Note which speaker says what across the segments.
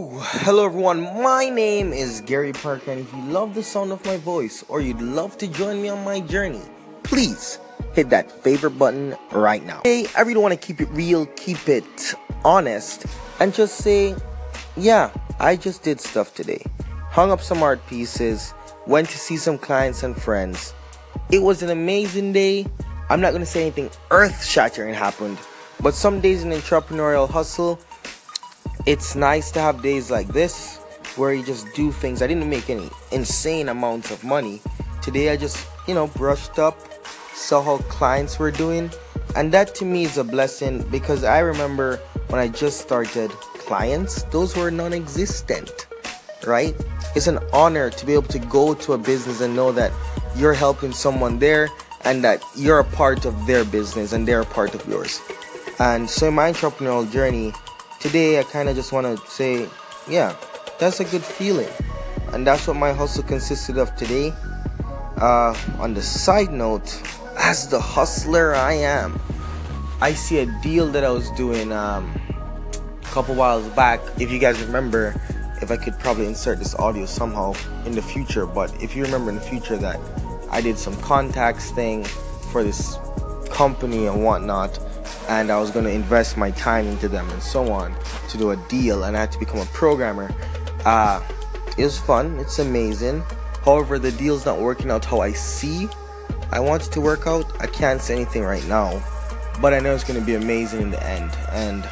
Speaker 1: Hello everyone, my name is Gary Parker and if you love the sound of my voice or you'd love to join me on my journey, please hit that favorite button right now. Hey, I really want to keep it real, keep it honest, and just say, yeah, I just did stuff today. Hung up some art pieces, went to see some clients and friends. It was an amazing day. I'm not going to say anything earth shattering happened, but some days in entrepreneurial hustle, it's nice to have days like this where you just do things. I didn't make any insane amounts of money. Today I just, you know, brushed up, saw how clients were doing, and that to me is a blessing because I remember when I just started clients, those were non existent, right? It's an honor to be able to go to a business and know that you're helping someone there and that you're a part of their business and they're a part of yours. And so in my entrepreneurial journey, today I kind of just want to say, yeah, that's a good feeling. And that's what my hustle consisted of today. Uh, on the side note, as the hustler I am, I see a deal that I was doing um, a couple whiles back. If you guys remember, if I could probably insert this audio somehow in the future, but if you remember in the future that I did some contacts thing for this company and whatnot, and I was going to invest my time into them and so on to do a deal, and I had to become a programmer. Uh, it was fun, it's amazing. However, the deal's not working out how I see I want it to work out. I can't say anything right now, but I know it's going to be amazing in the end. And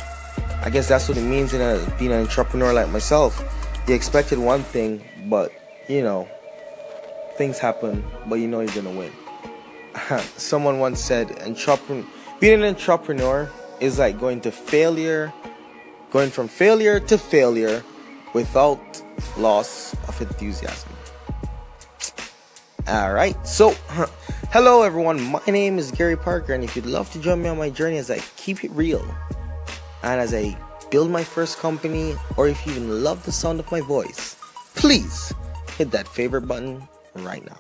Speaker 1: I guess that's what it means in a, being an entrepreneur like myself. You expected one thing, but you know, things happen, but you know you're going to win. Someone once said, being an entrepreneur is like going to failure, going from failure to failure without loss of enthusiasm. All right, so hello everyone. My name is Gary Parker, and if you'd love to join me on my journey as I keep it real and as I build my first company, or if you even love the sound of my voice, please hit that favorite button right now.